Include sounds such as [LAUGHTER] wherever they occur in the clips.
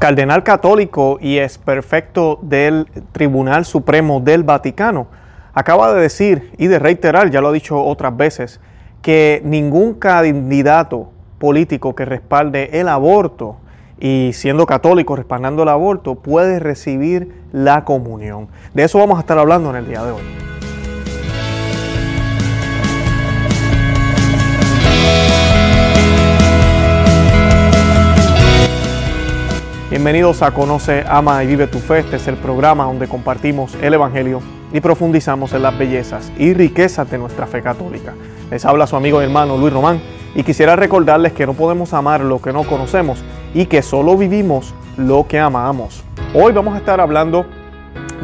cardenal católico y es perfecto del Tribunal Supremo del Vaticano, acaba de decir y de reiterar, ya lo ha dicho otras veces, que ningún candidato político que respalde el aborto y siendo católico respaldando el aborto puede recibir la comunión. De eso vamos a estar hablando en el día de hoy. Bienvenidos a Conoce, Ama y Vive tu Fe. Este es el programa donde compartimos el Evangelio y profundizamos en las bellezas y riquezas de nuestra fe católica. Les habla su amigo y hermano Luis Román y quisiera recordarles que no podemos amar lo que no conocemos y que solo vivimos lo que amamos. Hoy vamos a estar hablando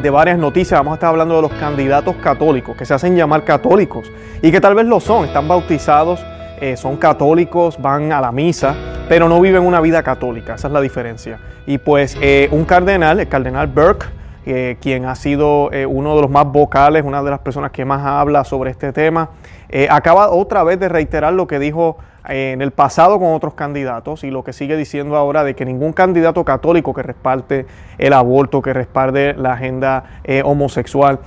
de varias noticias, vamos a estar hablando de los candidatos católicos que se hacen llamar católicos y que tal vez lo son, están bautizados, eh, son católicos, van a la misa, pero no viven una vida católica, esa es la diferencia. Y pues eh, un cardenal, el cardenal Burke, eh, quien ha sido uno de los más vocales, una de las personas que más habla sobre este tema, acaba otra vez de reiterar lo que dijo en el pasado con otros candidatos y lo que sigue diciendo ahora de que ningún candidato católico que respalde el aborto, que respalde la agenda homosexual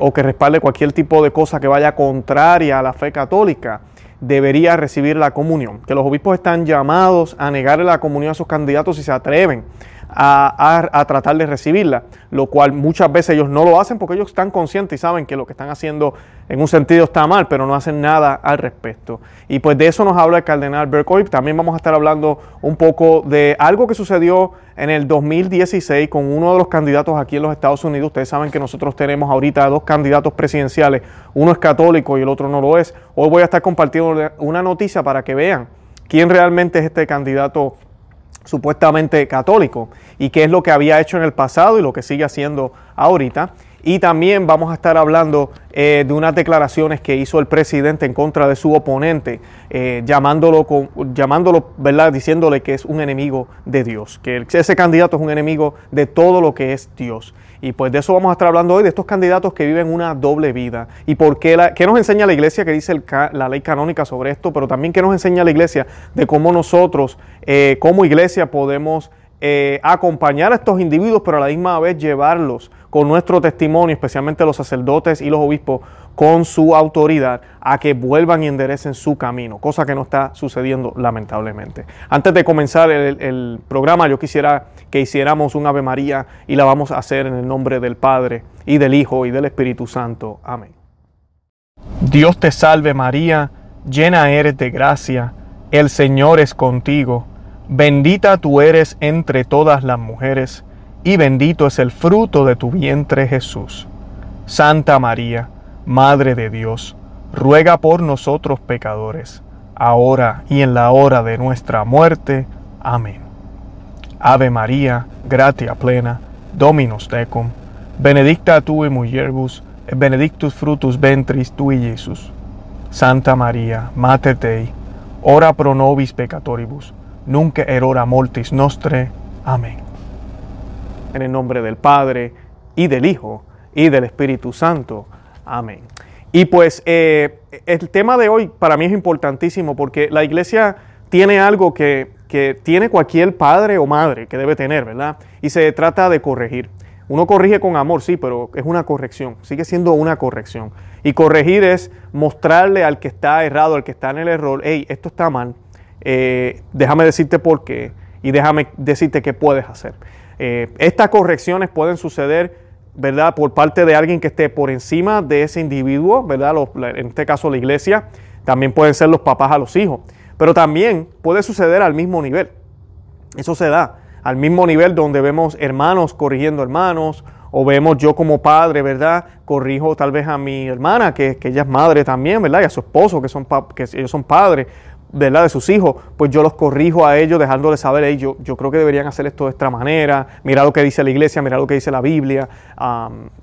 o que respalde cualquier tipo de cosa que vaya contraria a la fe católica, debería recibir la comunión, que los obispos están llamados a negarle la comunión a sus candidatos si se atreven a, tratar de recibirla, lo cual muchas veces ellos no lo hacen porque ellos están conscientes y saben que lo que están haciendo en un sentido está mal, pero no hacen nada al respecto. Y pues de eso nos habla el cardenal Berkoy. También vamos a estar hablando un poco de algo que sucedió en el 2016 con uno de los candidatos aquí en los Estados Unidos. Ustedes saben que nosotros tenemos ahorita dos candidatos presidenciales, uno es católico y el otro no lo es. Hoy voy a estar compartiendo una noticia para que vean quién realmente es este candidato supuestamente católico y qué es lo que había hecho en el pasado y lo que sigue haciendo ahorita. Y también vamos a estar hablando eh, de unas declaraciones que hizo el presidente en contra de su oponente, eh, llamándolo, llamándolo, ¿verdad? Diciéndole que es un enemigo de Dios, que ese candidato es un enemigo de todo lo que es Dios. Y pues de eso vamos a estar hablando hoy, de estos candidatos que viven una doble vida. ¿Y por qué, la, qué nos enseña la iglesia que dice la ley canónica sobre esto? Pero también qué nos enseña la iglesia de cómo nosotros, eh, como iglesia, podemos acompañar a estos individuos, pero a la misma vez llevarlos con nuestro testimonio, especialmente los sacerdotes y los obispos, con su autoridad a que vuelvan y enderecen su camino, cosa que no está sucediendo lamentablemente. Antes de comenzar el, programa, yo quisiera que hiciéramos un Ave María y la vamos a hacer en el nombre del Padre y del Hijo y del Espíritu Santo. Amén. Dios te salve María, llena eres de gracia, el Señor es contigo, bendita tú eres entre todas las mujeres y bendito es el fruto de tu vientre Jesús. Santa María, Madre de Dios, ruega por nosotros pecadores, ahora y en la hora de nuestra muerte. Amén. Ave María, gratia plena, Dominus tecum, benedicta tu in mulieribus, et benedictus frutus ventris tui, Jesús. Santa María, Mater Dei, ora pro nobis peccatoribus, nunc erora mortis nostre. Amén en el nombre del Padre y del Hijo y del Espíritu Santo. Amén. Y pues eh, el tema de hoy para mí es importantísimo porque la iglesia tiene algo que, que tiene cualquier padre o madre que debe tener, ¿verdad? Y se trata de corregir. Uno corrige con amor, sí, pero es una corrección, sigue siendo una corrección. Y corregir es mostrarle al que está errado, al que está en el error, hey, esto está mal, eh, déjame decirte por qué y déjame decirte qué puedes hacer. Eh, estas correcciones pueden suceder, ¿verdad? Por parte de alguien que esté por encima de ese individuo, ¿verdad? en este caso la iglesia, también pueden ser los papás a los hijos, pero también puede suceder al mismo nivel. Eso se da al mismo nivel donde vemos hermanos corrigiendo hermanos, o vemos yo como padre, ¿verdad? Corrijo tal vez a mi hermana, que, ella es madre también, ¿verdad? Y a su esposo, que, son que ellos son padres, ¿verdad? de sus hijos, pues yo los corrijo a ellos dejándoles saber, yo, yo creo que deberían hacer esto de esta manera, mira lo que dice la iglesia, mira lo que dice la Biblia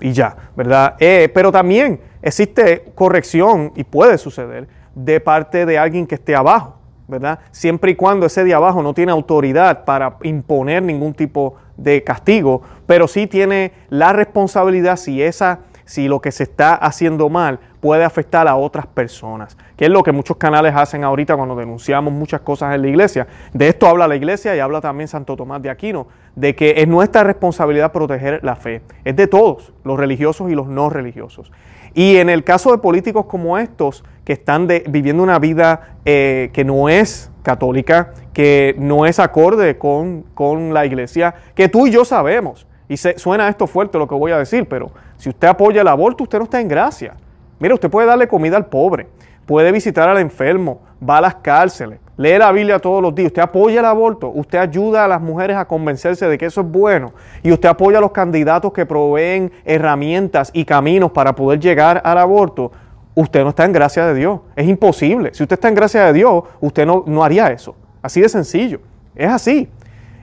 y ya, ¿verdad? Eh, pero también existe corrección y puede suceder de parte de alguien que esté abajo, ¿verdad? Siempre y cuando ese de abajo no tiene autoridad para imponer ningún tipo de castigo, pero sí tiene la responsabilidad si esa si lo que se está haciendo mal, puede afectar a otras personas, que es lo que muchos canales hacen ahorita cuando denunciamos muchas cosas en la iglesia. De esto habla la iglesia y habla también Santo Tomás de Aquino, de que es nuestra responsabilidad proteger la fe. Es de todos, los religiosos y los no religiosos. Y en el caso de políticos como estos, que están viviendo una vida eh, que no es católica, que no es acorde con, con, la iglesia, que tú y yo sabemos, y se, suena esto fuerte lo que voy a decir, pero si usted apoya el aborto, usted no está en gracia. Mira, usted puede darle comida al pobre, puede visitar al enfermo, va a las cárceles, lee la Biblia todos los días, usted apoya el aborto, usted ayuda a las mujeres a convencerse de que eso es bueno y usted apoya a los candidatos que proveen herramientas y caminos para poder llegar al aborto, usted no está en gracia de Dios. Es imposible. Si usted está en gracia de Dios, usted no, no haría eso. Así de sencillo. Es así.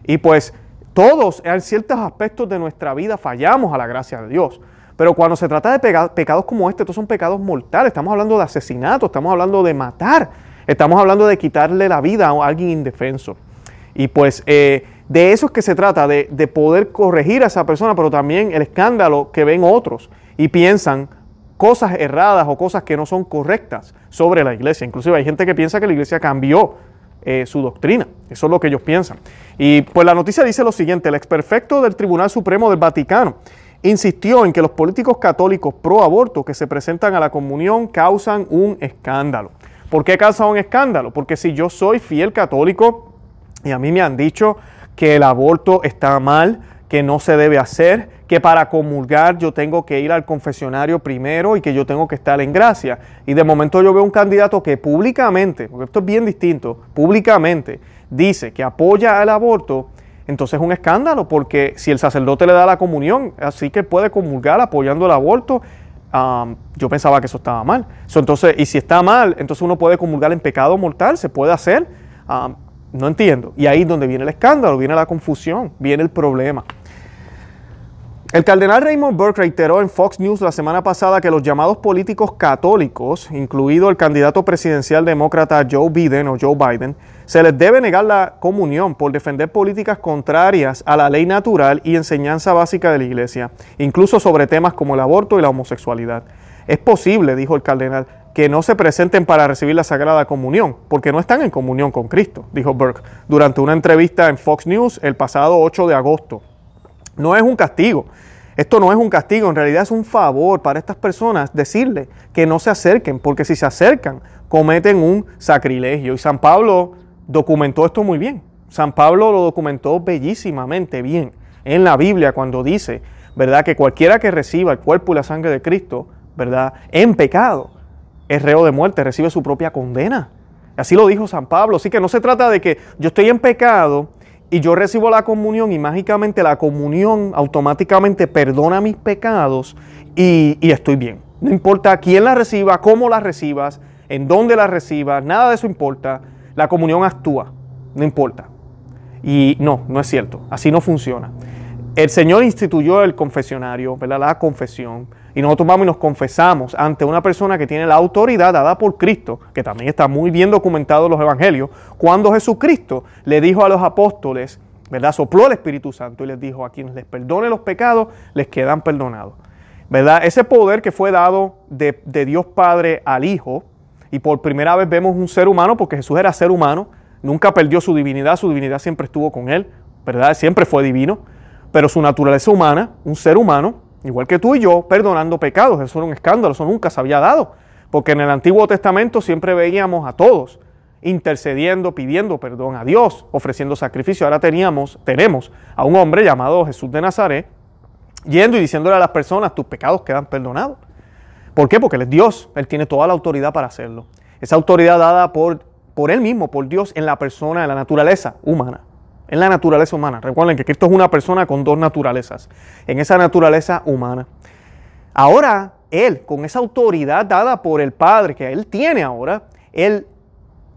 Y pues todos en ciertos aspectos de nuestra vida fallamos a la gracia de Dios. Pero cuando se trata de pecados como este, estos son pecados mortales. Estamos hablando de asesinato, estamos hablando de matar, estamos hablando de quitarle la vida a alguien indefenso. Y pues eh, de eso es que se trata, de, de poder corregir a esa persona, pero también el escándalo que ven otros y piensan cosas erradas o cosas que no son correctas sobre la iglesia. Inclusive hay gente que piensa que la iglesia cambió eh, su doctrina. Eso es lo que ellos piensan. Y pues la noticia dice lo siguiente, el experfecto del Tribunal Supremo del Vaticano insistió en que los políticos católicos pro aborto que se presentan a la comunión causan un escándalo. ¿Por qué causa un escándalo? Porque si yo soy fiel católico y a mí me han dicho que el aborto está mal, que no se debe hacer, que para comulgar yo tengo que ir al confesionario primero y que yo tengo que estar en gracia. Y de momento yo veo un candidato que públicamente, porque esto es bien distinto, públicamente dice que apoya el aborto, entonces es un escándalo, porque si el sacerdote le da la comunión, así que puede comulgar apoyando el aborto, yo pensaba que eso estaba mal. entonces, y si está mal, entonces uno puede comulgar en pecado mortal, se puede hacer. no entiendo. Y ahí es donde viene el escándalo, viene la confusión, viene el problema. El cardenal Raymond Burke reiteró en Fox News la semana pasada que los llamados políticos católicos, incluido el candidato presidencial demócrata Joe Biden o Joe Biden, se les debe negar la comunión por defender políticas contrarias a la ley natural y enseñanza básica de la Iglesia, incluso sobre temas como el aborto y la homosexualidad. Es posible, dijo el cardenal, que no se presenten para recibir la Sagrada Comunión, porque no están en comunión con Cristo, dijo Burke durante una entrevista en Fox News el pasado 8 de agosto. No es un castigo. Esto no es un castigo, en realidad es un favor para estas personas decirle que no se acerquen, porque si se acercan cometen un sacrilegio. Y San Pablo documentó esto muy bien. San Pablo lo documentó bellísimamente bien en la Biblia cuando dice, ¿verdad? Que cualquiera que reciba el cuerpo y la sangre de Cristo, ¿verdad? En pecado, es reo de muerte, recibe su propia condena. Así lo dijo San Pablo. Así que no se trata de que yo estoy en pecado y yo recibo la comunión y mágicamente la comunión automáticamente perdona mis pecados y, estoy bien. No importa quién la reciba, cómo la recibas, en dónde la recibas, nada de eso importa. La comunión actúa, no importa. Y no, no es cierto, así no funciona. El Señor instituyó el confesionario, ¿verdad? la confesión, y nosotros vamos y nos confesamos ante una persona que tiene la autoridad dada por Cristo, que también está muy bien documentado en los evangelios, cuando Jesucristo le dijo a los apóstoles, ¿verdad? Sopló el Espíritu Santo y les dijo, a quienes les perdone los pecados, les quedan perdonados. ¿Verdad? Ese poder que fue dado de, de Dios Padre al Hijo, y por primera vez vemos un ser humano, porque Jesús era ser humano, nunca perdió su divinidad, su divinidad siempre estuvo con él, ¿verdad? Siempre fue divino, pero su naturaleza humana, un ser humano, igual que tú y yo, perdonando pecados. Eso era un escándalo, eso nunca se había dado. Porque en el Antiguo Testamento siempre veíamos a todos intercediendo, pidiendo perdón a Dios, ofreciendo sacrificio. Ahora teníamos, tenemos a un hombre llamado Jesús de Nazaret, yendo y diciéndole a las personas, tus pecados quedan perdonados. ¿Por qué? Porque Él es Dios, Él tiene toda la autoridad para hacerlo. Esa autoridad dada por, por Él mismo, por Dios, en la persona, en la naturaleza humana en la naturaleza humana. Recuerden que Cristo es una persona con dos naturalezas, en esa naturaleza humana. Ahora, Él, con esa autoridad dada por el Padre que Él tiene ahora, Él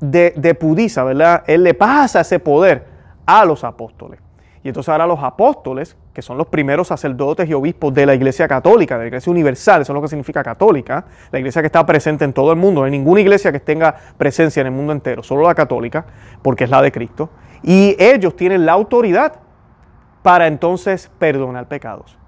de, depudiza, ¿verdad? Él le pasa ese poder a los apóstoles. Y entonces ahora los apóstoles, que son los primeros sacerdotes y obispos de la Iglesia Católica, de la Iglesia Universal, eso es lo que significa católica, la iglesia que está presente en todo el mundo, no hay ninguna iglesia que tenga presencia en el mundo entero, solo la católica, porque es la de Cristo. Y ellos tienen la autoridad para entonces perdonar pecados.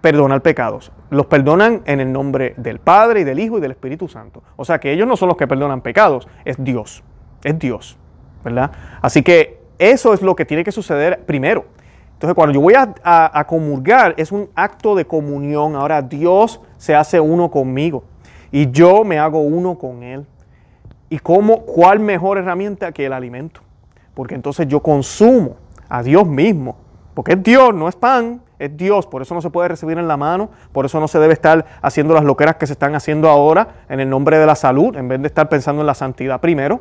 perdonar pecados. Los perdonan en el nombre del Padre y del Hijo y del Espíritu Santo. O sea que ellos no son los que perdonan pecados, es Dios. Es Dios. ¿Verdad? Así que eso es lo que tiene que suceder primero. Entonces, cuando yo voy a, comulgar, es un acto de comunión. Ahora Dios se hace uno conmigo y yo me hago uno con Él. ¿Y cómo, cuál mejor herramienta que el alimento? Porque entonces yo consumo a Dios mismo. Porque es Dios, no es pan, es Dios. Por eso no se puede recibir en la mano, por eso no se debe estar haciendo las loqueras que se están haciendo ahora en el nombre de la salud, en vez de estar pensando en la santidad primero.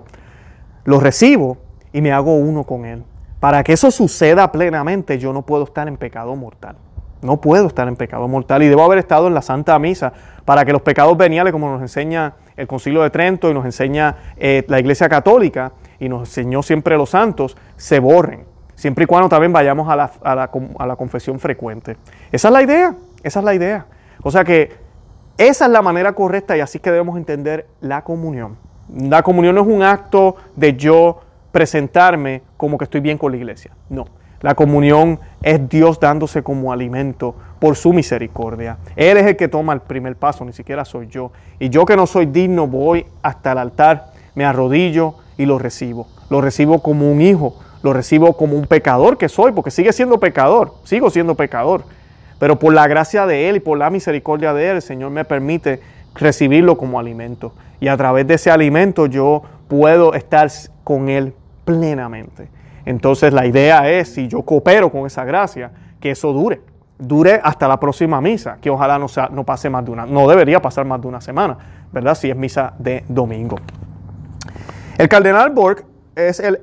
Lo recibo y me hago uno con Él. Para que eso suceda plenamente, yo no puedo estar en pecado mortal. No puedo estar en pecado mortal y debo haber estado en la Santa Misa para que los pecados veniales, como nos enseña el Concilio de Trento y nos enseña eh, la Iglesia Católica y nos enseñó siempre los santos, se borren. Siempre y cuando también vayamos a la, a la, a la confesión frecuente. Esa es la idea, esa es la idea. O sea que esa es la manera correcta y así que debemos entender la comunión. La comunión no es un acto de yo presentarme como que estoy bien con la iglesia. No. La comunión es Dios dándose como alimento por su misericordia. Él es el que toma el primer paso, ni siquiera soy yo. Y yo que no soy digno voy hasta el altar, me arrodillo y lo recibo. Lo recibo como un hijo, lo recibo como un pecador que soy, porque sigue siendo pecador, sigo siendo pecador. Pero por la gracia de Él y por la misericordia de Él, el Señor me permite recibirlo como alimento. Y a través de ese alimento yo puedo estar con Él plenamente. Entonces la idea es, si yo coopero con esa gracia, que eso dure, dure hasta la próxima misa, que ojalá no, sea, no pase más de una, no debería pasar más de una semana, ¿verdad? Si es misa de domingo. El cardenal Borg es el,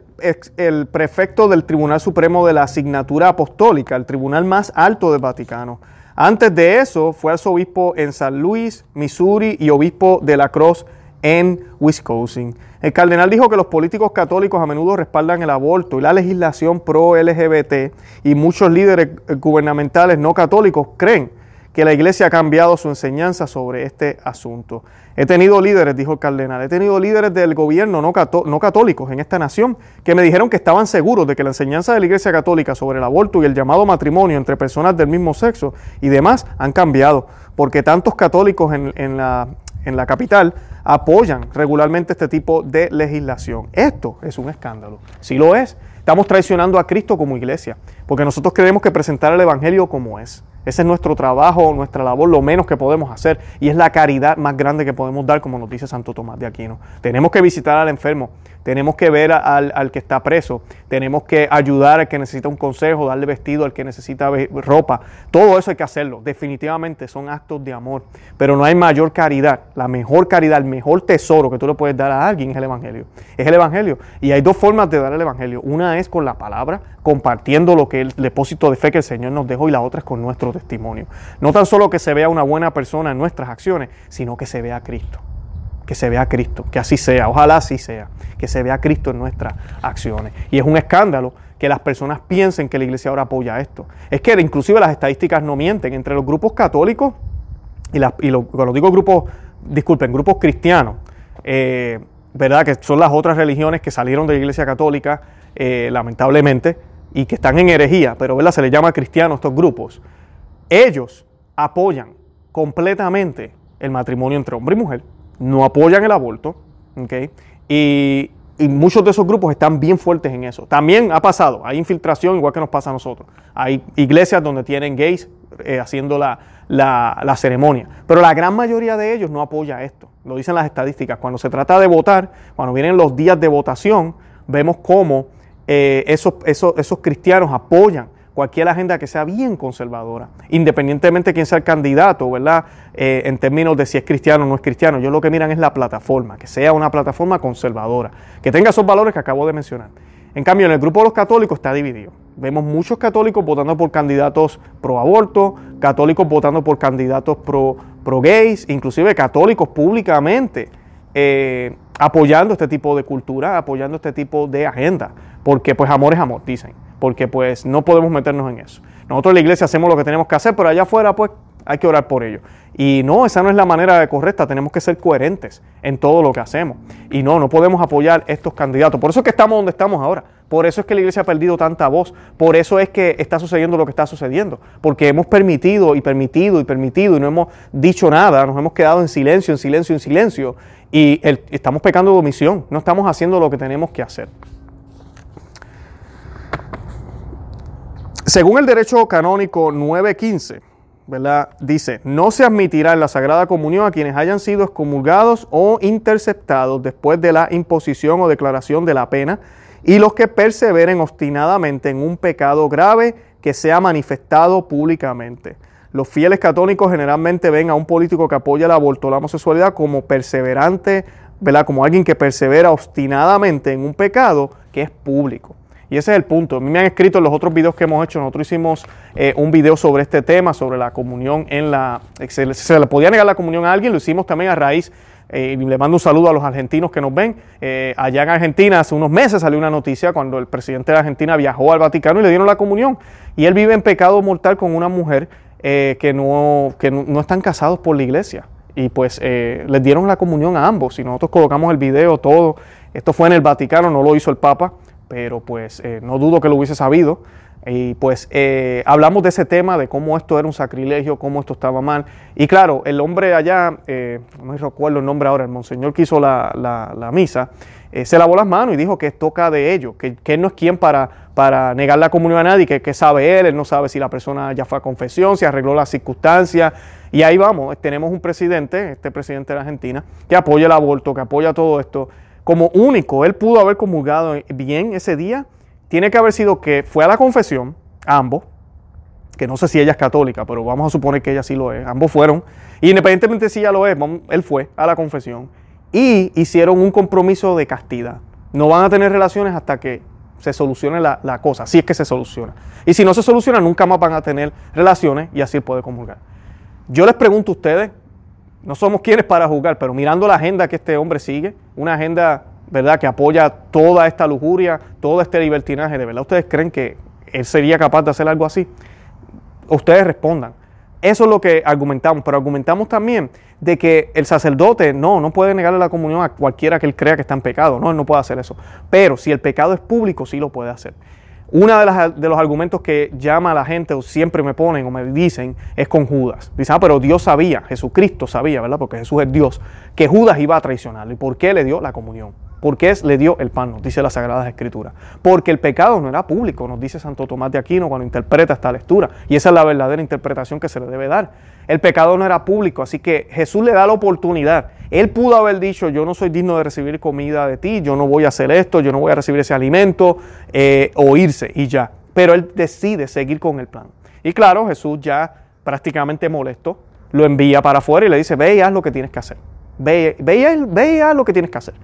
el prefecto del Tribunal Supremo de la Asignatura Apostólica, el tribunal más alto del Vaticano. Antes de eso fue arzobispo en San Luis, Missouri y obispo de la Cruz en Wisconsin. El cardenal dijo que los políticos católicos a menudo respaldan el aborto y la legislación pro-LGBT y muchos líderes gubernamentales no católicos creen que la iglesia ha cambiado su enseñanza sobre este asunto. He tenido líderes, dijo el cardenal, he tenido líderes del gobierno no, católicos en esta nación que me dijeron que estaban seguros de que la enseñanza de la iglesia católica sobre el aborto y el llamado matrimonio entre personas del mismo sexo y demás han cambiado, porque tantos católicos en, la, en la capital apoyan regularmente este tipo de legislación. Esto es un escándalo. Si lo es, estamos traicionando a Cristo como iglesia, porque nosotros queremos que presentar el Evangelio como es. Ese es nuestro trabajo, nuestra labor, lo menos que podemos hacer. Y es la caridad más grande que podemos dar, como nos dice Santo Tomás de Aquino. Tenemos que visitar al enfermo, tenemos que ver al, que está preso, tenemos que ayudar al que necesita un consejo, darle vestido al que necesita ropa. Todo eso hay que hacerlo. Definitivamente son actos de amor. Pero no hay mayor caridad. La mejor caridad, el mejor tesoro que tú le puedes dar a alguien es el Evangelio. Es el Evangelio. Y hay dos formas de dar el Evangelio. Una es con la palabra, compartiendo lo que el depósito de fe que el Señor nos dejó, y la otra es con nuestro testimonio. No tan solo que se vea una buena persona en nuestras acciones, sino que se vea a Cristo que se vea Cristo, que así sea, ojalá así sea, que se vea Cristo en nuestras acciones. Y es un escándalo que las personas piensen que la iglesia ahora apoya esto. Es que inclusive las estadísticas no mienten. Entre los grupos católicos y, y cuando digo grupos, disculpen, grupos cristianos, eh, ¿verdad? Que son las otras religiones que salieron de la iglesia católica, eh, lamentablemente, y que están en herejía, pero ¿verdad? se les llama cristianos estos grupos. Ellos apoyan completamente el matrimonio entre hombre y mujer no apoyan el aborto, Y, muchos de esos grupos están bien fuertes en eso. También ha pasado, hay infiltración igual que nos pasa a nosotros. Hay iglesias donde tienen gays eh, haciendo la, la, ceremonia, pero la gran mayoría de ellos no apoya esto. Lo dicen las estadísticas. Cuando se trata de votar, cuando vienen los días de votación, vemos cómo eh, esos, esos, esos cristianos apoyan cualquier agenda que sea bien conservadora, independientemente de quién sea el candidato, ¿verdad? Eh, en términos de si es cristiano o no es cristiano. Yo lo que miran es la plataforma, que sea una plataforma conservadora, que tenga esos valores que acabo de mencionar. En cambio, en el grupo de los católicos está dividido. Vemos muchos católicos votando por candidatos pro aborto, católicos votando por candidatos pro, pro gays, inclusive católicos públicamente eh, apoyando este tipo de cultura, apoyando este tipo de agenda, porque pues amor es amor, dicen porque pues no podemos meternos en eso. Nosotros en la iglesia hacemos lo que tenemos que hacer, pero allá afuera pues hay que orar por ello. Y no, esa no es la manera correcta, tenemos que ser coherentes en todo lo que hacemos. Y no, no podemos apoyar estos candidatos. Por eso es que estamos donde estamos ahora, Por eso es que la iglesia ha perdido tanta voz. Por eso es que está sucediendo lo que está sucediendo. Porque hemos permitido y permitido y permitido y no hemos dicho nada. Nos hemos quedado en silencio, en silencio, en silencio. Y estamos pecando de omisión. No estamos haciendo lo que tenemos que hacer. Según el derecho canónico 915, ¿verdad? Dice, no se admitirá en la Sagrada Comunión a quienes hayan sido excomulgados o interceptados después de la imposición o declaración de la pena y los que perseveren obstinadamente en un pecado grave que sea manifestado públicamente. Los fieles católicos generalmente ven a un político que apoya el aborto la homosexualidad como perseverante, ¿verdad? Como alguien que persevera obstinadamente en un pecado que es público. Y ese es el punto. A mí me han escrito en los otros videos que hemos hecho, nosotros hicimos eh, un video sobre este tema, sobre la comunión en la... Se, se, le podía negar la comunión a alguien, lo hicimos también a raíz, eh, le mando un saludo a los argentinos que nos ven. Eh, allá en Argentina hace unos meses salió una noticia cuando el presidente de Argentina viajó al Vaticano y le dieron la comunión. Y él vive en pecado mortal con una mujer que, no, que no, están casados por la iglesia y pues les dieron la comunión a ambos. Y nosotros colocamos el video, todo. Esto fue en el Vaticano, no lo hizo el Papa pero pues eh, no dudo que lo hubiese sabido. Y pues eh, hablamos de ese tema, de cómo esto era un sacrilegio, cómo esto estaba mal. Y claro, el hombre allá, eh, no recuerdo el nombre ahora, el monseñor que hizo la, la, misa, se lavó las manos y dijo que toca de ello, que, que, él no es quien para, para negar la comunión a nadie, que, que sabe él, él no sabe si la persona ya fue a confesión, si arregló las circunstancias. Y ahí vamos, tenemos un presidente, este presidente de Argentina, que apoya el aborto, que apoya todo esto como único, él pudo haber comulgado bien ese día, tiene que haber sido que fue a la confesión, ambos, que no sé si ella es católica, pero vamos a suponer que ella sí lo es, ambos fueron, y independientemente si ella lo es, él fue a la confesión y hicieron un compromiso de castidad. No van a tener relaciones hasta que se solucione la, cosa, si es que se soluciona. Y si no se soluciona, nunca más van a tener relaciones y así puede comulgar. Yo les pregunto a ustedes, no somos quienes para juzgar, pero mirando la agenda que este hombre sigue, una agenda, ¿verdad?, que apoya toda esta lujuria, todo este libertinaje, ¿de verdad ustedes creen que él sería capaz de hacer algo así? Ustedes respondan. Eso es lo que argumentamos, pero argumentamos también de que el sacerdote no, no puede negarle la comunión a cualquiera que él crea que está en pecado, no, él no puede hacer eso. Pero si el pecado es público, sí lo puede hacer. Uno de, los argumentos que llama a la gente o siempre me ponen o me dicen es con Judas. Dice, ah, pero Dios sabía, Jesucristo sabía, ¿verdad? Porque Jesús es Dios, que Judas iba a traicionarlo. ¿Y por qué le dio la comunión? ¿Por qué le dio el pan? Nos dice las Sagradas Escrituras. Porque el pecado no era público, nos dice Santo Tomás de Aquino cuando interpreta esta lectura. Y esa es la verdadera interpretación que se le debe dar. El pecado no era público, así que Jesús le da la oportunidad. Él pudo haber dicho, yo no soy digno de recibir comida de ti, yo no voy a hacer esto, yo no voy a recibir ese alimento, eh, o irse y ya. Pero él decide seguir con el plan. Y claro, Jesús ya prácticamente molesto, lo envía para afuera y le dice, ve y haz lo que tienes que hacer. Ve, ve, ve haz lo que tienes que hacer.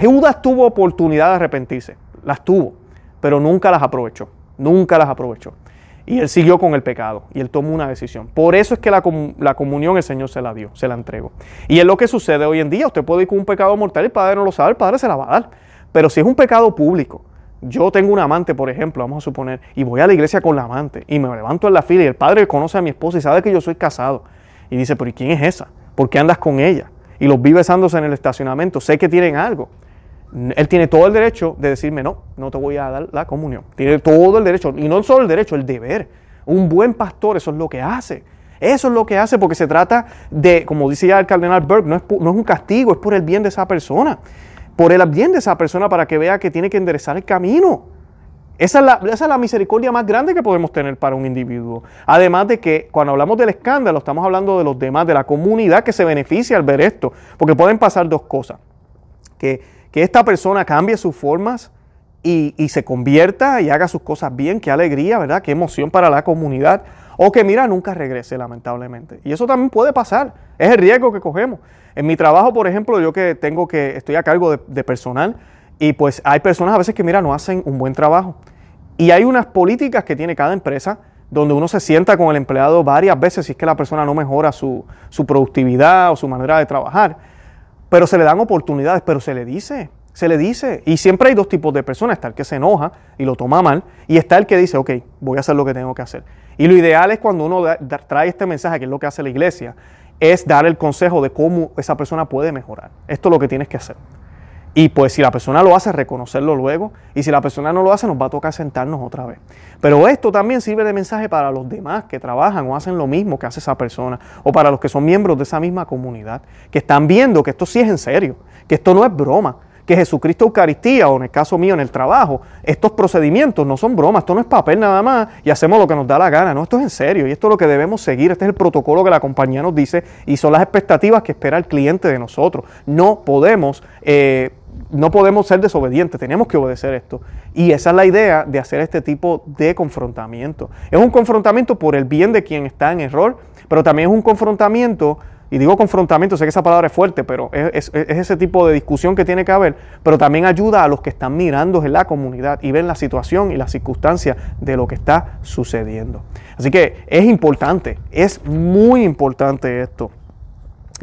Judas tuvo oportunidad de arrepentirse, las tuvo, pero nunca las aprovechó, nunca las aprovechó. Y él siguió con el pecado y él tomó una decisión. Por eso es que la, comunión el Señor se la dio, se la entregó. Y es lo que sucede hoy en día. Usted puede ir con un pecado mortal y el Padre no lo sabe, el Padre se la va a dar. Pero si es un pecado público, yo tengo un amante, por ejemplo, vamos a suponer, y voy a la iglesia con la amante y me levanto en la fila y el Padre conoce a mi esposa y sabe que yo soy casado. Y dice, pero ¿y quién es esa? ¿Por qué andas con ella? Y los vi besándose en el estacionamiento, sé que tienen algo. Él tiene todo el derecho de decirme, no, no te voy a dar la comunión. Tiene todo el derecho, y no solo el derecho, el deber. Un buen pastor, eso es lo que hace. Eso es lo que hace porque se trata de, como decía el cardenal Burke, no es, no es un castigo, es por el bien de esa persona. Por el bien de esa persona para que vea que tiene que enderezar el camino. Esa es, la, misericordia más grande que podemos tener para un individuo. Además de que cuando hablamos del escándalo, estamos hablando de los demás, de la comunidad que se beneficia al ver esto. Porque pueden pasar dos cosas. Que, esta persona cambie sus formas y, se convierta y haga sus cosas bien. Qué alegría, ¿verdad? Qué emoción para la comunidad. O que, mira, nunca regrese, lamentablemente. Y eso también puede pasar. Es el riesgo que cogemos. En mi trabajo, por ejemplo, yo que tengo que, estoy a cargo de personal y pues hay personas a veces que, mira, no hacen un buen trabajo. Y hay unas políticas que tiene cada empresa donde uno se sienta con el empleado varias veces si es que la persona no mejora su, productividad o su manera de trabajar. Pero se le dan oportunidades, pero se le dice, se le dice. Y siempre hay dos tipos de personas. Está el que se enoja y lo toma mal y está el que dice, ok, voy a hacer lo que tengo que hacer. Y lo ideal es cuando uno trae este mensaje, que es lo que hace la iglesia, es dar el consejo de cómo esa persona puede mejorar. Esto es lo que tienes que hacer. Y pues si la persona lo hace, reconocerlo luego. Y si la persona no lo hace, nos va a tocar sentarnos otra vez. Pero esto también sirve de mensaje para los demás que trabajan o hacen lo mismo que hace esa persona. O para los que son miembros de esa misma comunidad. Que están viendo que esto sí es en serio. Que esto no es broma. Que Jesucristo Eucaristía, o en el caso mío en el trabajo, estos procedimientos no son bromas, esto no es papel nada más y hacemos lo que nos da la gana, no, esto es en serio y esto es lo que debemos seguir, este es el protocolo que la compañía nos dice y son las expectativas que espera el cliente de nosotros. No podemos eh, no podemos ser desobedientes, tenemos que obedecer esto. Y esa es la idea de hacer este tipo de confrontamiento. Es un confrontamiento por el bien de quien está en error, pero también es un confrontamiento, y digo confrontamiento, sé que esa palabra es fuerte, pero es, ese tipo de discusión que tiene que haber, pero también ayuda a los que están mirando en la comunidad y ven la situación y las circunstancias de lo que está sucediendo. Así que es importante, es muy importante esto.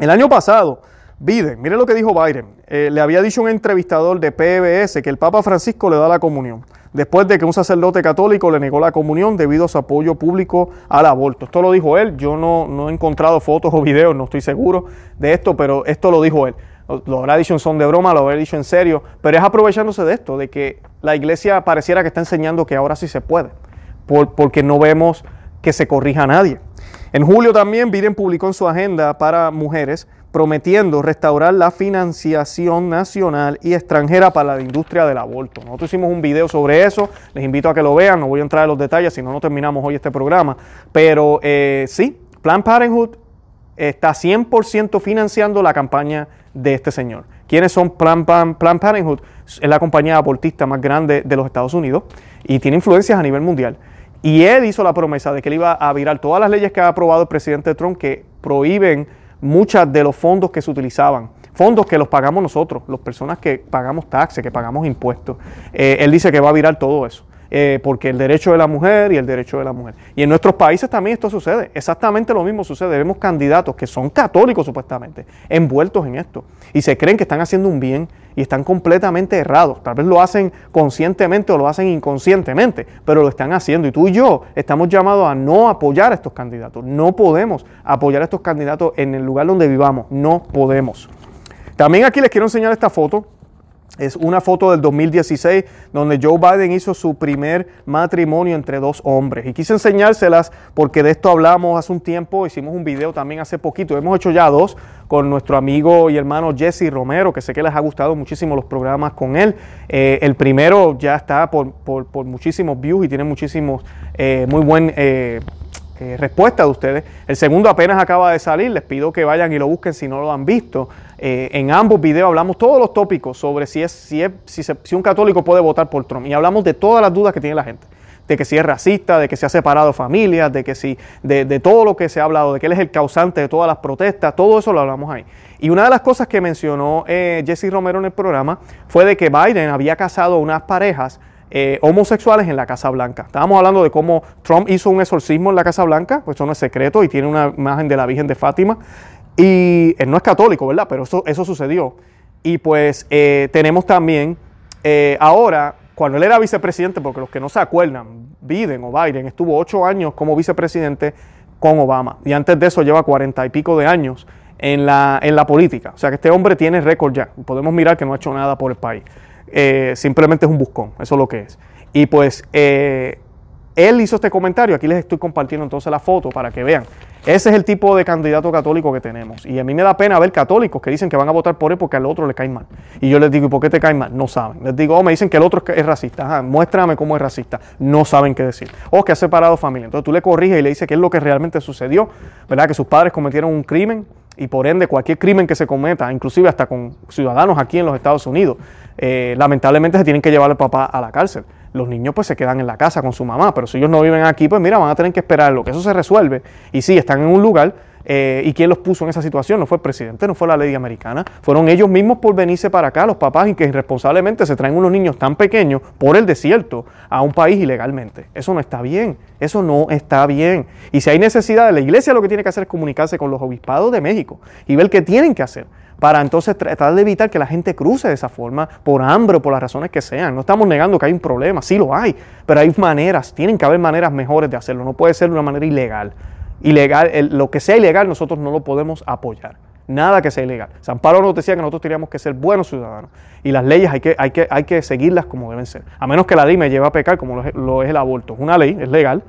El año pasado, Biden, mire lo que dijo Biden. Eh, le había dicho un entrevistador de PBS que el Papa Francisco le da la comunión, después de que un sacerdote católico le negó la comunión debido a su apoyo público al aborto. Esto lo dijo él, yo no, no he encontrado fotos o videos, no estoy seguro de esto, pero esto lo dijo él. Lo habrá dicho en son de broma, lo habrá dicho en serio, pero es aprovechándose de esto, de que la iglesia pareciera que está enseñando que ahora sí se puede, porque no vemos que se corrija a nadie. En julio también Biden publicó en su agenda para mujeres prometiendo restaurar la financiación nacional y extranjera para la industria del aborto. Nosotros hicimos un video sobre eso, les invito a que lo vean, no voy a entrar en los detalles, si no, no terminamos hoy este programa, pero eh, sí, Planned Parenthood está 100% financiando la campaña de este señor. ¿Quiénes son Planned, Parenthood? Es la compañía abortista más grande de los Estados Unidos y tiene influencias a nivel mundial. Y él hizo la promesa de que él iba a virar todas las leyes que ha aprobado el presidente Trump que prohíben muchos de los fondos que se utilizaban. Fondos que los pagamos nosotros, las personas que pagamos taxes, que pagamos impuestos. Eh, él dice que va a virar todo eso. Eh, porque el derecho de la mujer y el derecho de la mujer. Y en nuestros países también esto sucede, exactamente lo mismo sucede. Vemos candidatos que son católicos supuestamente, envueltos en esto, y se creen que están haciendo un bien y están completamente errados. Tal vez lo hacen conscientemente o lo hacen inconscientemente, pero lo están haciendo. Y tú y yo estamos llamados a no apoyar a estos candidatos. No podemos apoyar a estos candidatos en el lugar donde vivamos. No podemos. También aquí les quiero enseñar esta foto es una foto del 2016 donde Joe Biden hizo su primer matrimonio entre dos hombres. Y quise enseñárselas porque de esto hablamos hace un tiempo, hicimos un video también hace poquito, hemos hecho ya dos con nuestro amigo y hermano Jesse Romero, que sé que les ha gustado muchísimo los programas con él. Eh, el primero ya está por, muchísimos views y tiene muchísimos, eh, muy buen... Eh, respuesta de ustedes. El segundo apenas acaba de salir, les pido que vayan y lo busquen si no lo han visto. Eh, en ambos videos hablamos todos los tópicos sobre si, es, si, es, si, un católico puede votar por Trump y hablamos de todas las dudas que tiene la gente de que si es racista, de que se ha separado familias, de que si, de, todo lo que se ha hablado, de que él es el causante de todas las protestas, todo eso lo hablamos ahí. Y una de las cosas que mencionó eh, Jesse Romero en el programa fue de que Biden había casado unas parejas eh, homosexuales en la Casa Blanca. Estábamos hablando de cómo Trump hizo un exorcismo en la Casa Blanca, pues eso no es secreto y tiene una imagen de la Virgen de Fátima. Y él no es católico, ¿verdad? Pero eso, eso sucedió. Y pues eh, tenemos también eh, ahora, cuando él era vicepresidente, porque los que no se acuerdan, Biden o Biden estuvo ocho años como vicepresidente con Obama. Y antes de eso lleva cuarenta y pico de años en la, en la política. O sea que este hombre tiene récord ya. Podemos mirar que no ha hecho nada por el país. Eh, simplemente es un buscón, eso es lo que es. Y pues él hizo este comentario, aquí les estoy compartiendo entonces la foto para que vean. Ese es el tipo de candidato católico que tenemos. Y a mí me da pena ver católicos que dicen que van a votar por él porque al otro le cae mal. Y yo les digo, ¿y por qué te cae mal? No saben. Les digo, oh, me dicen que el otro es racista. muéstrame cómo es racista. No saben qué decir. O que ha separado familia. Entonces tú le corriges y le dices qué es lo que realmente sucedió. ¿Verdad? Que sus padres cometieron un crimen y por ende cualquier crimen que se cometa, inclusive hasta con ciudadanos aquí en los Estados Unidos, eh, lamentablemente se tienen que llevar al papá a la cárcel los niños pues se quedan en la casa con su mamá, pero si ellos no viven aquí, pues mira, van a tener que esperar lo que eso se resuelve. Y sí, están en un lugar, eh, ¿y quién los puso en esa situación? No fue el presidente, no fue la ley americana, fueron ellos mismos por venirse para acá, los papás, y que irresponsablemente se traen unos niños tan pequeños por el desierto a un país ilegalmente. Eso no está bien, eso no está bien. Y si hay necesidad, la iglesia lo que tiene que hacer es comunicarse con los obispados de México y ver qué tienen que hacer para entonces tratar de evitar que la gente cruce de esa forma por hambre o por las razones que sean. No estamos negando que hay un problema, sí lo hay, pero hay maneras, tienen que haber maneras mejores de hacerlo, no puede ser de una manera ilegal. Ilegal, lo que sea ilegal nosotros no lo podemos apoyar. nada que sea ilegal. San Pablo nos decía que nosotros teníamos que ser buenos ciudadanos y las leyes hay que, hay que, hay que seguirlas como deben ser. A menos que la ley me lleve a pecar como lo es, el aborto. Es una ley, es legal,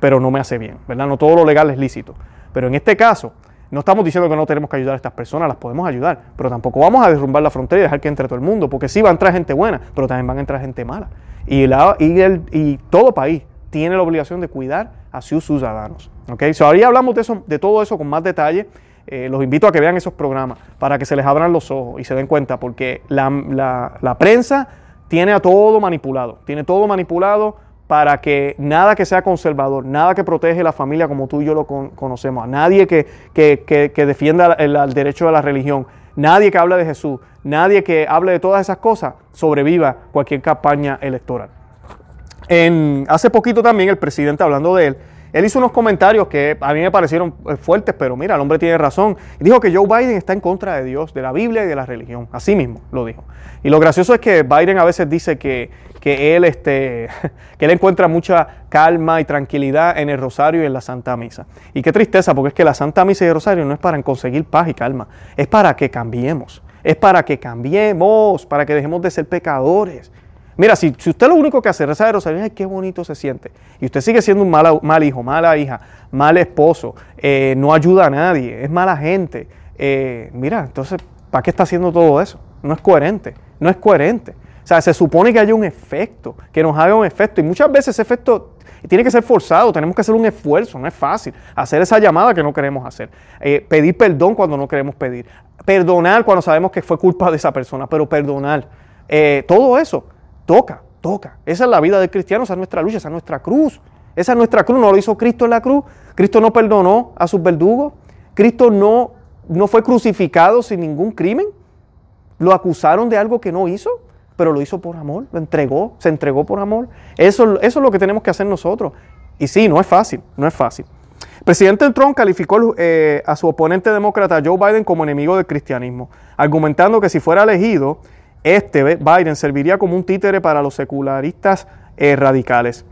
pero no me hace bien, ¿verdad? No todo lo legal es lícito. Pero en este caso, no estamos diciendo que no tenemos que ayudar a estas personas, las podemos ayudar, pero tampoco vamos a derrumbar la frontera y dejar que entre todo el mundo, porque sí va a entrar gente buena, pero también van a entrar gente mala. Y, la, y, el, y todo país tiene la obligación de cuidar a sus ciudadanos. ¿okay? So, ahora hablamos de, eso, de todo eso con más detalle. Eh, los invito a que vean esos programas para que se les abran los ojos y se den cuenta, porque la, la prensa tiene a todo manipulado, tiene todo manipulado para que nada que sea conservador, nada que protege la familia como tú y yo lo conocemos, a nadie que, que, defienda el, derecho de la religión, nadie que hable de Jesús, nadie que hable de todas esas cosas, sobreviva cualquier campaña electoral. Hace poquito también el presidente, hablando de él, él hizo unos comentarios que a mí me parecieron eh, fuertes, pero mira, el hombre tiene razón. Dijo que Joe Biden está en contra de Dios, de la Biblia y de la religión. Así mismo lo dijo. Y lo gracioso es que Biden a veces dice que, que, él, este, [LAUGHS] que él encuentra mucha calma y tranquilidad en el rosario y en la Santa Misa. Y qué tristeza, porque es que la Santa Misa y el rosario no es para conseguir paz y calma, es para que cambiemos. Es para que cambiemos, para que dejemos de ser pecadores Mira, si, usted lo único que hace es rezar el rosario, ay, qué bonito se siente, y usted sigue siendo un mal, hijo, mala hija, mal esposo, eh, no ayuda a nadie, es mala gente, eh, mira, entonces, ¿para qué está haciendo todo eso? No es coherente, no es coherente. O sea, se supone que haya un efecto, que nos haga un efecto, y muchas veces ese efecto tiene que ser forzado, tenemos que hacer un esfuerzo, no es fácil. Hacer esa llamada que no queremos hacer, eh, pedir perdón cuando no queremos pedir, perdonar cuando sabemos que fue culpa de esa persona, pero perdonar, todo eso Toca, toca. Esa es la vida del cristiano, esa es nuestra lucha, esa es nuestra cruz. Esa es nuestra cruz, no lo hizo Cristo en la cruz. Cristo no perdonó a sus verdugos. Cristo no, no fue crucificado sin ningún crimen. Lo acusaron de algo que no hizo, pero lo hizo por amor, lo entregó, se entregó por amor. Eso, eso es lo que tenemos que hacer nosotros. Y sí, no es fácil, no es fácil. El presidente Trump calificó eh, a su oponente demócrata Joe Biden como enemigo del cristianismo, argumentando que si fuera elegido, este, Biden, serviría como un títere para los secularistas eh, radicales.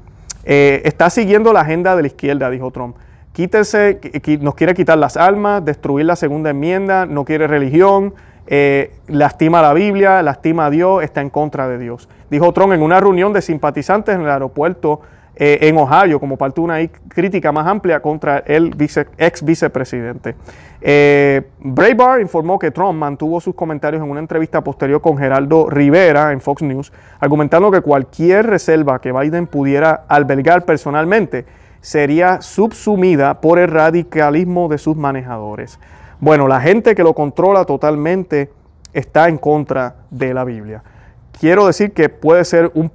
Eh, está siguiendo la agenda de la izquierda, dijo Trump. Quítese, nos quiere quitar las almas, destruir la segunda enmienda, no quiere religión, eh, lastima la Biblia, lastima a Dios, está en contra de Dios. Dijo Trump en una reunión de simpatizantes en el aeropuerto en Ohio, como parte de una crítica más amplia contra el ex vicepresidente. Eh, Breitbart informó que Trump mantuvo sus comentarios en una entrevista posterior con Geraldo Rivera en Fox News, argumentando que cualquier reserva que Biden pudiera albergar personalmente sería subsumida por el radicalismo de sus manejadores. Bueno, la gente que lo controla totalmente está en contra de la Biblia. Quiero decir que puede ser un,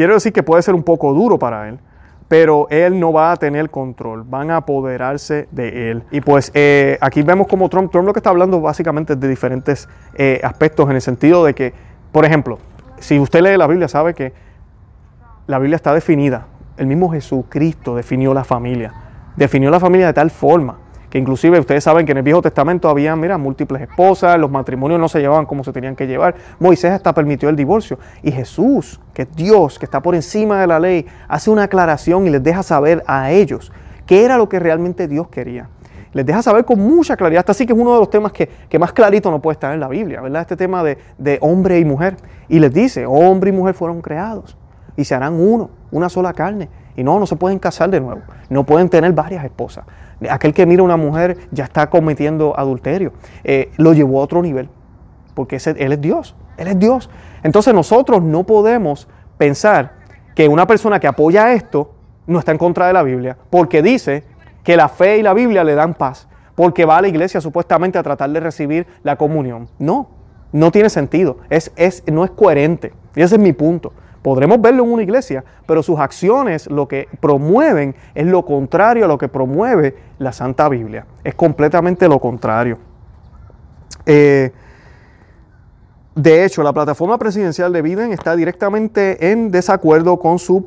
quiero decir que puede ser un poco duro para él, pero él no va a tener control, van a apoderarse de él. Y pues eh, aquí vemos como Trump, Trump lo que está hablando básicamente de diferentes eh, aspectos en el sentido de que, por ejemplo, si usted lee la Biblia sabe que la Biblia está definida, el mismo Jesucristo definió la familia, definió la familia de tal forma que inclusive ustedes saben que en el Viejo Testamento había, mira, múltiples esposas, los matrimonios no se llevaban como se tenían que llevar. Moisés hasta permitió el divorcio. Y Jesús, que es Dios, que está por encima de la ley, hace una aclaración y les deja saber a ellos qué era lo que realmente Dios quería. Les deja saber con mucha claridad. Hasta así que es uno de los temas que, más clarito no puede estar en la Biblia, ¿verdad? Este tema de, de hombre y mujer. Y les dice, hombre y mujer fueron creados y se harán uno, una sola carne. Y no, no se pueden casar de nuevo. No pueden tener varias esposas. Aquel que mira a una mujer ya está cometiendo adulterio. Eh, lo llevó a otro nivel, porque Él es Dios, Él es Dios. Entonces nosotros no podemos pensar que una persona que apoya esto no está en contra de la Biblia, porque dice que la fe y la Biblia le dan paz, porque va a la iglesia supuestamente a tratar de recibir la comunión. No, no tiene sentido, es, es, no es coherente. Y ese es mi punto. Podremos verlo en una iglesia, pero sus acciones lo que promueven es lo contrario a lo que promueve la Santa Biblia. Es completamente lo contrario. Eh, de hecho, la plataforma presidencial de Biden está directamente en desacuerdo con su,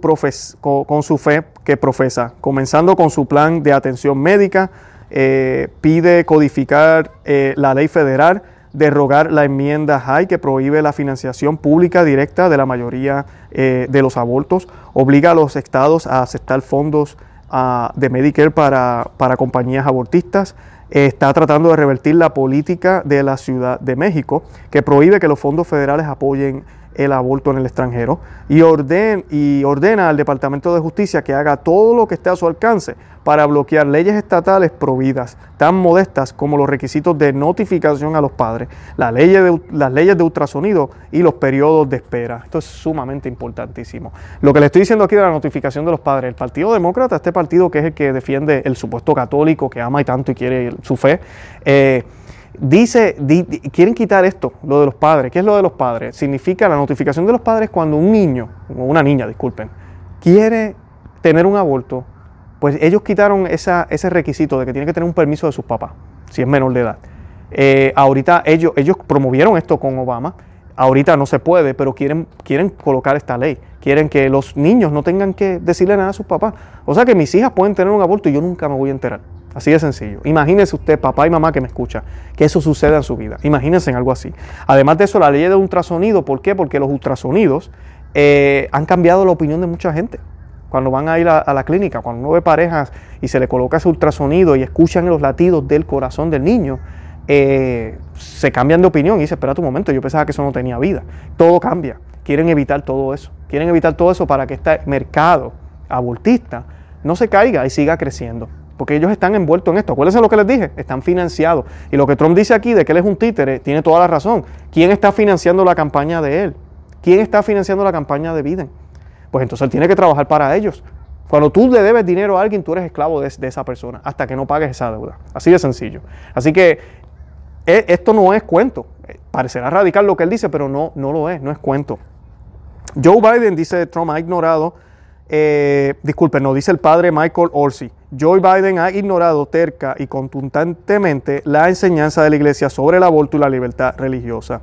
con, su fe que profesa, comenzando con su plan de atención médica, eh, pide codificar eh, la ley federal derrogar la enmienda Hay que prohíbe la financiación pública directa de la mayoría eh, de los abortos, obliga a los estados a aceptar fondos ah, de Medicare para, para compañías abortistas. Está tratando de revertir la política de la Ciudad de México que prohíbe que los fondos federales apoyen el aborto en el extranjero y, y ordena al Departamento de Justicia que haga todo lo que esté a su alcance para bloquear leyes estatales prohibidas tan modestas como los requisitos de notificación a los padres, las leyes de, las leyes de ultrasonido y los periodos de espera. Esto es sumamente importantísimo. Lo que le estoy diciendo aquí de la notificación de los padres, el Partido Demócrata, este partido que es el que defiende el supuesto católico que ama y tanto y quiere su fe, eh, Dice, quieren quitar esto, lo de los padres. ¿Qué es lo de los padres? Significa la notificación de los padres cuando un niño, o una niña, disculpen, quiere tener un aborto, pues ellos quitaron ese requisito de que tiene que tener un permiso de sus papás, si es menor de edad. Eh, ahorita ellos, ellos promovieron esto con Obama, ahorita no se puede, pero quieren, quieren colocar esta ley. Quieren que los niños no tengan que decirle nada a sus papás. O sea que mis hijas pueden tener un aborto y yo nunca me voy a enterar. Así de sencillo. Imagínense usted, papá y mamá que me escucha, que eso suceda en su vida. Imagínense en algo así. Además de eso, la ley de ultrasonido, ¿por qué? Porque los ultrasonidos eh, han cambiado la opinión de mucha gente. Cuando van a ir a, la clínica, cuando uno ve parejas y se le coloca ese ultrasonido y escuchan los latidos del corazón del niño, eh, se cambian de opinión y dice, espera un momento, yo pensaba que eso no tenía vida. Todo cambia. Quieren evitar todo eso. Quieren evitar todo eso para que este mercado abortista no se caiga y siga creciendo porque ellos están envueltos en esto. Acuérdense lo que les dije, están financiados. Y lo que Trump dice aquí de que él es un títere, tiene toda la razón. ¿Quién está financiando la campaña de él? ¿Quién está financiando la campaña de Biden? Pues entonces él tiene que trabajar para ellos. Cuando tú le debes dinero a alguien, tú eres esclavo de, esa persona hasta que no pagues esa deuda. Así de sencillo. Así que e, esto no es cuento. Parecerá radical lo que él dice, pero no, no lo es, no es cuento. Joe Biden, dice Trump, ha ignorado eh, disculpen, no dice el padre Michael Orsi. Joe Biden ha ignorado terca y contundentemente la enseñanza de la iglesia sobre el aborto y la libertad religiosa.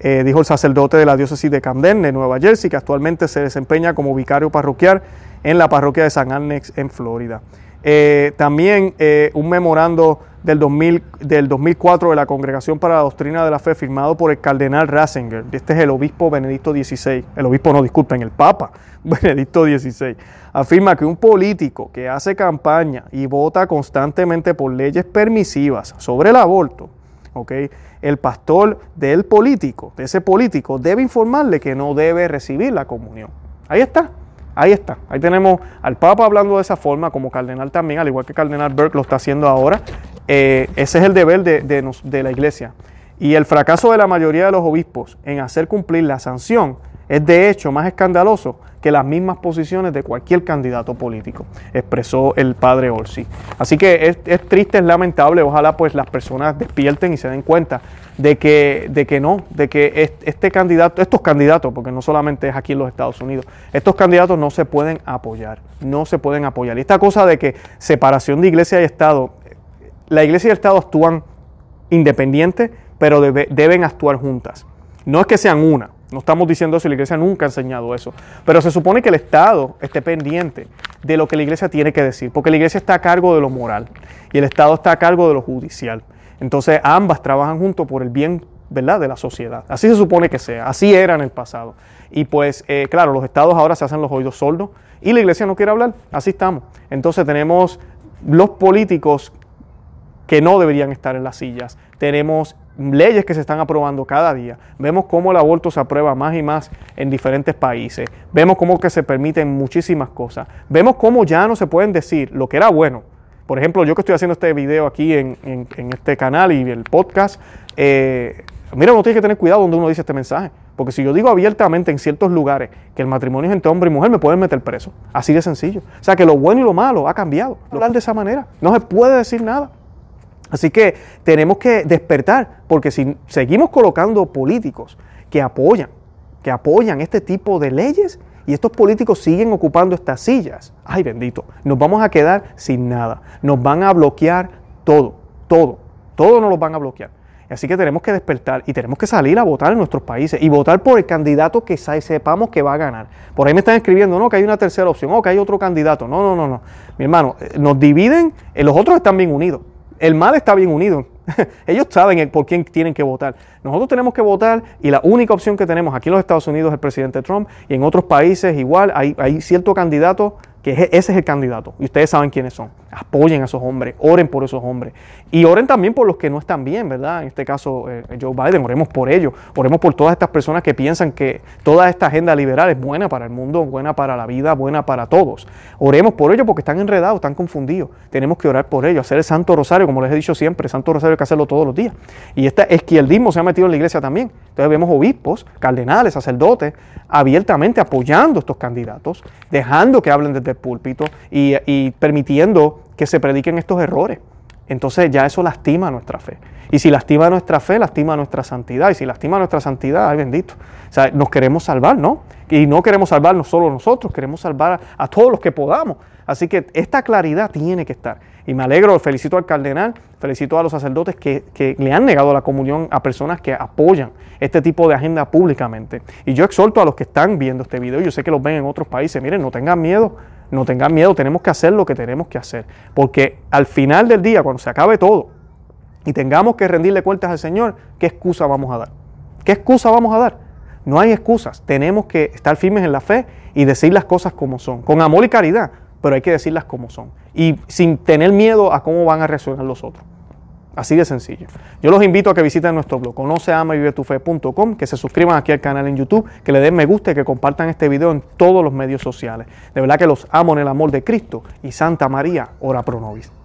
Eh, dijo el sacerdote de la diócesis de Camden, de Nueva Jersey, que actualmente se desempeña como vicario parroquial en la parroquia de San Annex, en Florida. Eh, también un memorando del, 2000, del 2004 de la Congregación para la Doctrina de la Fe, firmado por el cardenal Ratzinger. Este es el obispo Benedicto XVI. El obispo, no, disculpen, el Papa [LAUGHS] Benedicto XVI. Afirma que un político que hace campaña y vota constantemente por leyes permisivas sobre el aborto, ¿okay? el pastor del político, de ese político, debe informarle que no debe recibir la comunión. Ahí está. Ahí está, ahí tenemos al Papa hablando de esa forma, como Cardenal también, al igual que Cardenal Burke lo está haciendo ahora. Eh, ese es el deber de, de la Iglesia. Y el fracaso de la mayoría de los obispos en hacer cumplir la sanción es de hecho más escandaloso que las mismas posiciones de cualquier candidato político, expresó el padre Orsi. Así que es, triste, es lamentable, ojalá pues las personas despierten y se den cuenta de que, de que no, de que este candidato, estos candidatos, porque no solamente es aquí en los Estados Unidos, estos candidatos no se pueden apoyar, no se pueden apoyar. Y esta cosa de que separación de iglesia y Estado, la iglesia y el Estado actúan independientes, pero deben actuar juntas. No es que sean una, no estamos diciendo eso, la iglesia nunca ha enseñado eso. Pero se supone que el Estado esté pendiente de lo que la iglesia tiene que decir, porque la iglesia está a cargo de lo moral y el Estado está a cargo de lo judicial. Entonces ambas trabajan juntos por el bien ¿verdad? de la sociedad. Así se supone que sea, así era en el pasado. Y pues eh, claro, los estados ahora se hacen los oídos sordos y la iglesia no quiere hablar, así estamos. Entonces tenemos los políticos que no deberían estar en las sillas, tenemos leyes que se están aprobando cada día. Vemos cómo el aborto se aprueba más y más en diferentes países. Vemos cómo que se permiten muchísimas cosas. Vemos cómo ya no se pueden decir lo que era bueno. Por ejemplo, yo que estoy haciendo este video aquí en, este canal y el podcast, eh, mira, uno tiene que tener cuidado donde uno dice este mensaje. Porque si yo digo abiertamente en ciertos lugares que el matrimonio es entre hombre y mujer, me pueden meter preso. Así de sencillo. O sea que lo bueno y lo malo ha cambiado. Hablar de esa manera. No se puede decir nada. Así que tenemos que despertar, porque si seguimos colocando políticos que apoyan, que apoyan este tipo de leyes, y estos políticos siguen ocupando estas sillas, ay bendito, nos vamos a quedar sin nada. Nos van a bloquear todo, todo, todo nos lo van a bloquear. Así que tenemos que despertar y tenemos que salir a votar en nuestros países y votar por el candidato que sepamos que va a ganar. Por ahí me están escribiendo, no, que hay una tercera opción, o que hay otro candidato. No, no, no, no. Mi hermano, eh, nos dividen, eh, los otros están bien unidos el mal está bien unido. [LAUGHS] Ellos saben por quién tienen que votar. Nosotros tenemos que votar y la única opción que tenemos aquí en los Estados Unidos es el presidente Trump y en otros países igual hay, hay cierto candidato que ese es el candidato. Y ustedes saben quiénes son. Apoyen a esos hombres, oren por esos hombres. Y oren también por los que no están bien, ¿verdad? En este caso, eh, Joe Biden, oremos por ellos. Oremos por todas estas personas que piensan que toda esta agenda liberal es buena para el mundo, buena para la vida, buena para todos. Oremos por ellos porque están enredados, están confundidos. Tenemos que orar por ellos, hacer el Santo Rosario, como les he dicho siempre, el Santo Rosario hay que hacerlo todos los días. Y este esquierdismo se ha metido en la iglesia también. Entonces vemos obispos, cardenales, sacerdotes, abiertamente apoyando a estos candidatos, dejando que hablen desde púlpito y, permitiendo que se prediquen estos errores. Entonces ya eso lastima nuestra fe. Y si lastima nuestra fe, lastima nuestra santidad. Y si lastima nuestra santidad, ay bendito. O sea, nos queremos salvar, ¿no? Y no queremos salvarnos solo nosotros, queremos salvar a todos los que podamos. Así que esta claridad tiene que estar. Y me alegro, felicito al cardenal, felicito a los sacerdotes que, que, le han negado la comunión a personas que apoyan este tipo de agenda públicamente. Y yo exhorto a los que están viendo este video, yo sé que los ven en otros países, miren, no tengan miedo, no tengan miedo, tenemos que hacer lo que tenemos que hacer. Porque al final del día, cuando se acabe todo y tengamos que rendirle cuentas al Señor, ¿qué excusa vamos a dar? ¿Qué excusa vamos a dar? No hay excusas, tenemos que estar firmes en la fe y decir las cosas como son, con amor y caridad, pero hay que decirlas como son y sin tener miedo a cómo van a reaccionar los otros. Así de sencillo. Yo los invito a que visiten nuestro blog, conoceamavivetufe.com, que se suscriban aquí al canal en YouTube, que le den me gusta y que compartan este video en todos los medios sociales. De verdad que los amo en el amor de Cristo y Santa María, ora pro nobis.